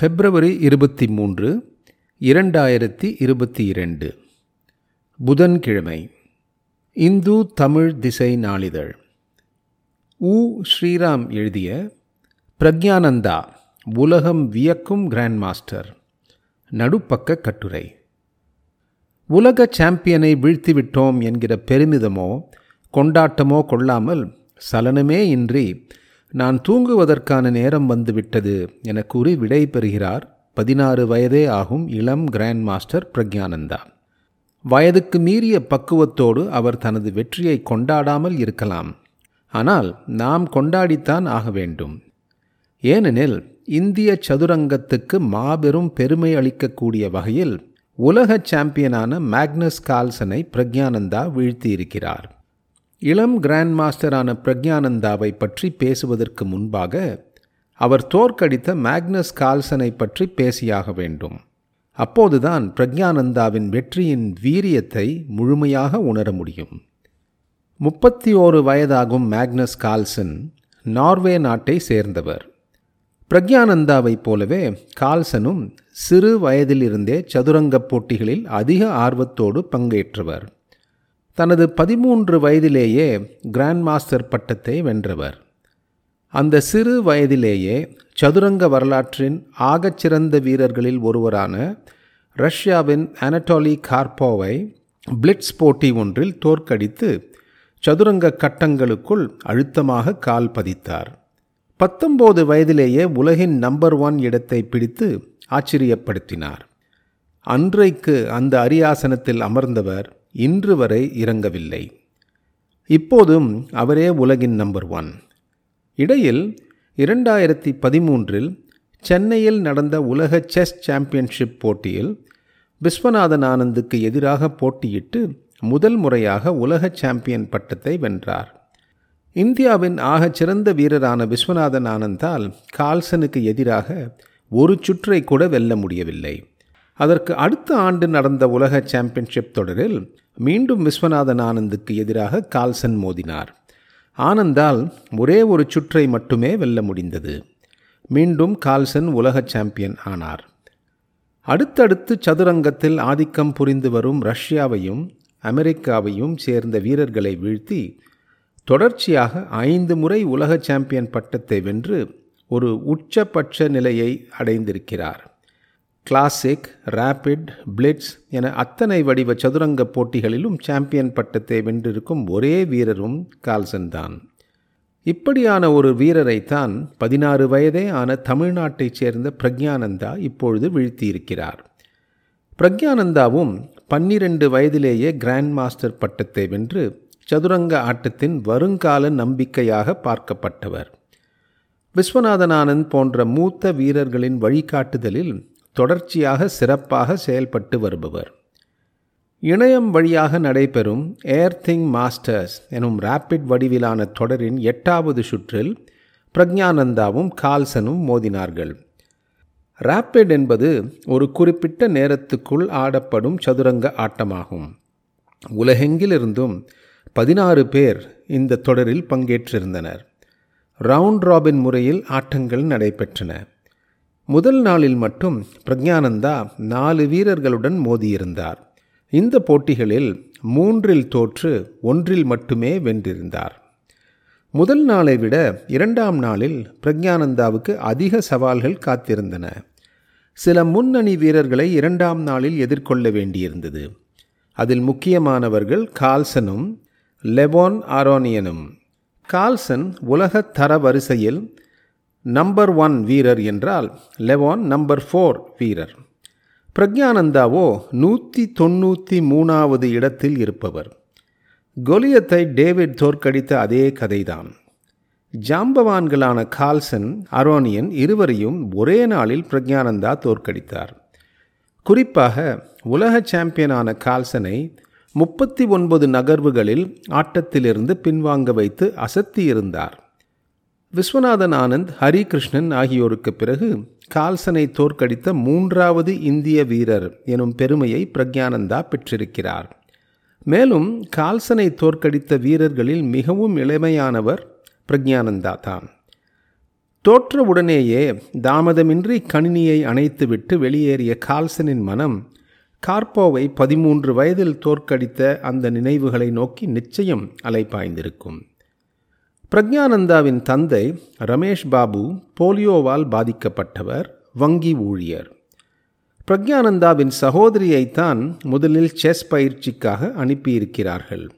பிப்ரவரி இருபத்தி மூன்று இரண்டாயிரத்தி இருபத்தி இரண்டு. புதன்கிழமை. இந்து தமிழ் திசை நாளிதழ். உ. ஸ்ரீராம் எழுதிய பிரக்ஞானந்தா உலகம் வியக்கும் கிராண்ட் மாஸ்டர். நடுப்பக்க கட்டுரை. உலக சாம்பியனை வீழ்த்திவிட்டோம் என்கிற பெருமிதமோ கொண்டாட்டமோ கொள்ளாமல் சலனமே இன்றி நான் தூங்குவதற்கான நேரம் வந்துவிட்டது என கூறி விடை பெறுகிறார் பதினாறு வயதே ஆகும் இளம் கிராண்ட் மாஸ்டர் பிரக்ஞானந்தா வயதுக்கு மீறிய பக்குவத்தோடு அவர் தனது வெற்றியை கொண்டாடாமல் இருக்கலாம். ஆனால் நாம் கொண்டாடித்தான் ஆக வேண்டும். ஏனெனில் இந்திய சதுரங்கத்துக்கு மாபெரும் பெருமை அளிக்கக்கூடிய வகையில் உலக சாம்பியனான மேக்னஸ் கால்சனை பிரக்ஞானந்தா வீழ்த்தியிருக்கிறார். இளம் கிராண்ட் மாஸ்டரான பிரக்ஞானந்தாவை பற்றி பேசுவதற்கு முன்பாக அவர் தோற்கடித்த மேக்னஸ் கால்சனை பற்றி பேசியாக வேண்டும். அப்போதுதான் பிரக்ஞானந்தாவின் வெற்றியின் வீரியத்தை முழுமையாக உணர முடியும். முப்பத்தி ஓரு வயதாகும் மேக்னஸ் கால்சன் நார்வே நாட்டை சேர்ந்தவர். பிரக்ஞானந்தாவைப் போலவே கால்சனும் சிறு வயதிலிருந்தே சதுரங்கப் போட்டிகளில் அதிக ஆர்வத்தோடு பங்கேற்றவர். தனது பதிமூன்று வயதிலேயே கிராண்ட் மாஸ்டர் பட்டத்தை வென்றவர். அந்த சிறு வயதிலேயே சதுரங்க வரலாற்றின் ஆகச்சிறந்த வீரர்களில் ஒருவரான ரஷ்யாவின் அனட்டோலி கார்போவை பிளிட்ஸ் போட்டி ஒன்றில் தோற்கடித்து சதுரங்க கட்டங்களுக்குள் அழுத்தமாக கால் பதித்தார். பத்தொம்போது வயதிலேயே உலகின் நம்பர் ஒன் இடத்தை பிடித்து ஆச்சரியப்படுத்தினார். அன்றைக்கு அந்த அரியாசனத்தில் அமர்ந்தவர் இன்று வரை இறங்கவில்லை. இப்போதும் அவரே உலகின் நம்பர் ஒன் இடையில் இரண்டாயிரத்தி பதிமூன்றில் சென்னையில் நடந்த உலக செஸ் சாம்பியன்ஷிப் போட்டியில் விஸ்வநாதன் ஆனந்துக்கு எதிராக போட்டியிட்டு முதல் முறையாக உலக சாம்பியன் பட்டத்தை வென்றார். இந்தியாவின் ஆகச்சிறந்த வீரரான விஸ்வநாதன் ஆனந்தால் கால்சனுக்கு எதிராக ஒரு சுற்றை கூட வெல்ல முடியவில்லை. அதற்கு அடுத்த ஆண்டு நடந்த உலக சாம்பியன்ஷிப் தொடரில் மீண்டும் விஸ்வநாதன் ஆனந்துக்கு எதிராக கால்சன் மோதினார். ஆனந்தால் ஒரே ஒரு சுற்றை மட்டுமே வெல்ல முடிந்தது. மீண்டும் கால்சன் உலக சாம்பியன் ஆனார். அடுத்தடுத்து சதுரங்கத்தில் ஆதிக்கம் புரிந்து வரும் ரஷ்யாவையும் அமெரிக்காவையும் சேர்ந்த வீரர்களை வீழ்த்தி தொடர்ச்சியாக ஐந்து முறை உலக சாம்பியன் பட்டத்தை வென்று ஒரு உச்சபட்ச நிலையை அடைந்திருக்கிறார். கிளாசிக் ரேபிட் பிளிட்ஸ் என அத்தனை வடிவ சதுரங்க போட்டிகளிலும் சாம்பியன் பட்டத்தை வென்றிருக்கும் ஒரே வீரரும் கால்சன் தான். இப்படியான ஒரு வீரரைத்தான் பதினாறு வயதே ஆன தமிழ்நாட்டைச் சேர்ந்த பிரக்ஞானந்தா இப்பொழுது வீழ்த்தியிருக்கிறார். பிரக்ஞானந்தாவும் பன்னிரண்டு வயதிலேயே கிராண்ட் மாஸ்டர் பட்டத்தை வென்று சதுரங்க ஆட்டத்தின் வருங்கால நம்பிக்கையாக பார்க்கப்பட்டவர். விஸ்வநாதன் ஆனந்த் போன்ற மூத்த வீரர்களின் வழிகாட்டுதலில் தொடர்ச்சியாக சிறப்பாக செயல்பட்டு வருபவர். இணையம் வழியாக நடைபெறும் ஏர்திங் மாஸ்டர்ஸ் எனும் ரேப்பிட் வடிவிலான தொடரின் எட்டாவது சுற்றில் பிரக்ஞானந்தாவும் கால்சனும் மோதினார்கள். ரேப்பிட் என்பது ஒரு குறிப்பிட்ட நேரத்துக்குள் ஆடப்படும் சதுரங்க ஆட்டமாகும். உலகெங்கிலிருந்தும் பதினாறு பேர் இந்த தொடரில் பங்கேற்றிருந்தனர். ரவுண்ட் ராபின் முறையில் ஆட்டங்கள் நடைபெற்றன. முதல் நாளில் மட்டும் பிரக்ஞானந்தா நாலு வீரர்களுடன் மோதியிருந்தார். இந்த போட்டிகளில் மூன்றில் தோற்று ஒன்றில் மட்டுமே வென்றிருந்தார். முதல் நாளை விட இரண்டாம் நாளில் பிரக்ஞானந்தாவுக்கு அதிக சவால்கள் காத்திருந்தன. சில முன்னணி வீரர்களை இரண்டாம் நாளில் எதிர்கொள்ள வேண்டியிருந்தது. அதில் முக்கியமானவர்கள் கால்சனும் லெபோன் ஆரோனியனும். கால்சன் உலக தர வரிசையில் நம்பர் ஒன் வீரர் என்றால் லெவான் நம்பர் ஃபோர் வீரர். பிரக்ஞானந்தாவோ நூற்றி தொண்ணூற்றி மூணாவது இடத்தில் இருப்பவர். கொலியத்தை டேவிட் தோற்கடித்த அதே கதைதான். ஜாம்பவான்களான கால்சன் அரோனியன் இருவரையும் ஒரே நாளில் பிரக்ஞானந்தா தோற்கடித்தார். குறிப்பாக உலக சாம்பியனான கால்சனை முப்பத்தி ஒன்பது நகர்வுகளில் ஆட்டத்திலிருந்து பின்வாங்க வைத்து அசத்தியிருந்தார். விஸ்வநாதன் ஆனந்த் ஹரிகிருஷ்ணன் ஆகியோருக்கு பிறகு கால்சனை தோற்கடித்த மூன்றாவது இந்திய வீரர் எனும் பெருமையை பிரக்ஞானந்தா பெற்றிருக்கிறார். மேலும் கால்சனை தோற்கடித்த வீரர்களில் மிகவும் இளமையானவர் பிரக்ஞானந்தா தான். தோற்றவுடனேயே தாமதமின்றி கணினியை அணைத்துவிட்டு வெளியேறிய கால்சனின் மனம் கார்போவை பதிமூன்று வயதில் தோற்கடித்த அந்த நினைவுகளை நோக்கி நிச்சயம் அலைப்பாய்ந்திருக்கும் பிரக்ஞானந்தாவின் தந்தை ரமேஷ் பாபு போலியோவால் பாதிக்கப்பட்டவர் வங்கி ஊழியர். பிரக்ஞானந்தாவின் சகோதரியைத்தான் முதலில் செஸ் பயிற்சிக்காக அனுப்பியிருக்கிறார்கள்.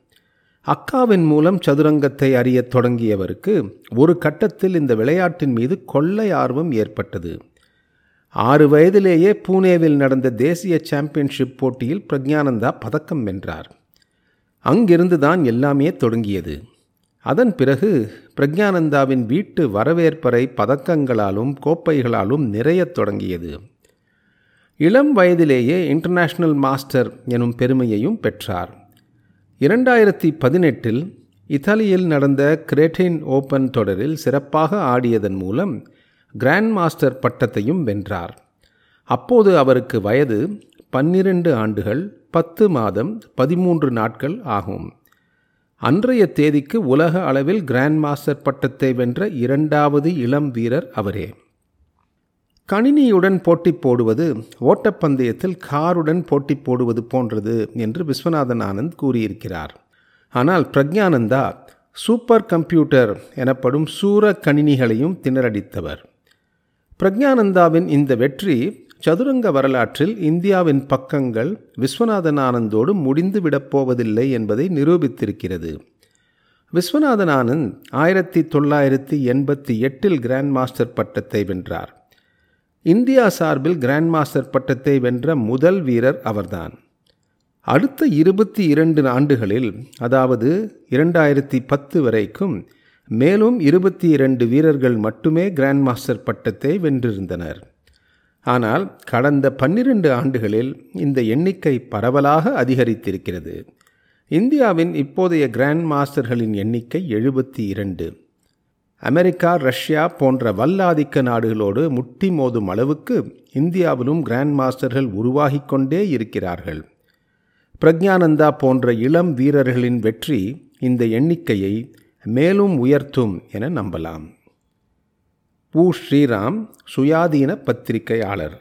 அக்காவின் மூலம் சதுரங்கத்தை அறியத் தொடங்கியவருக்கு ஒரு கட்டத்தில் இந்த விளையாட்டின் மீது கொள்ளை ஆர்வம் ஏற்பட்டது. ஆறு வயதிலேயே பூனேவில் நடந்த தேசிய சாம்பியன்ஷிப் போட்டியில் பிரக்ஞானந்தா பதக்கம் வென்றார். அங்கிருந்து தான் எல்லாமே தொடங்கியது. அதன் பிறகு பிரக்ஞானந்தாவின் வீட்டு வரவேற்பறை பதக்கங்களாலும் கோப்பைகளாலும் நிறையத் தொடங்கியது. இளம் வயதிலேயே இன்டர்நேஷனல் மாஸ்டர் எனும் பெருமையையும் பெற்றார். இரண்டாயிரத்தி பதினெட்டில் இத்தாலியில் நடந்த கிரேட்டின் ஓபன் தொடரில் சிறப்பாக ஆடியதன் மூலம் கிராண்ட் மாஸ்டர் பட்டத்தையும் வென்றார். அப்போது அவருக்கு வயது பன்னிரண்டு ஆண்டுகள் பத்து மாதம் பதிமூன்று நாட்கள் ஆகும். அன்றைய தேதிக்கு உலக அளவில் கிராண்ட் மாஸ்டர் பட்டத்தை வென்ற இரண்டாவது இளம் வீரர் அவரே. கணினியுடன் போட்டி போடுவது ஓட்டப்பந்தயத்தில் காருடன் போட்டி போடுவது போன்றது என்று விஸ்வநாதன் ஆனந்த் கூறியிருக்கிறார். ஆனால் பிரக்ஞானந்தா சூப்பர் கம்ப்யூட்டர் எனப்படும் சூர கணினிகளையும் திணறடித்தவர். பிரக்ஞானந்தாவின் இந்த வெற்றி சதுரங்க வரலாற்றில் இந்தியாவின் பக்கங்கள் விஸ்வநாதன் ஆனந்தோடு முடிந்து விடப்போவதில்லை என்பதை நிரூபித்திருக்கிறது. விஸ்வநாதன் ஆனந்த் ஆயிரத்தி தொள்ளாயிரத்தி எண்பத்தி எட்டில் கிராண்ட் மாஸ்டர் பட்டத்தை வென்றார். இந்தியா சார்பில் கிராண்ட் மாஸ்டர் பட்டத்தை வென்ற முதல் வீரர் அவர்தான். அடுத்த இருபத்தி இரண்டு ஆண்டுகளில் அதாவது இரண்டாயிரத்தி பத்து வரைக்கும் மேலும் இருபத்தி இரண்டு வீரர்கள் மட்டுமே கிராண்ட் மாஸ்டர் பட்டத்தை வென்றிருந்தனர். ஆனால் கடந்த பன்னிரண்டு ஆண்டுகளில் இந்த எண்ணிக்கை பரவலாக அதிகரித்திருக்கிறது. இந்தியாவின் இப்போதைய கிராண்ட் மாஸ்டர்களின் எண்ணிக்கை எழுபத்தி இரண்டு. அமெரிக்கா ரஷ்யா போன்ற வல்லாதிக்க நாடுகளோடு முட்டி மோதும் அளவுக்கு இந்தியாவிலும் கிராண்ட் மாஸ்டர்கள் உருவாகி கொண்டே இருக்கிறார்கள். பிரக்ஞானந்தா போன்ற இளம் வீரர்களின் வெற்றி இந்த எண்ணிக்கையை மேலும் உயர்த்தும் என நம்பலாம். பூ ஸ்ரீராம் சுயாதீன பத்திரிகையாளர்.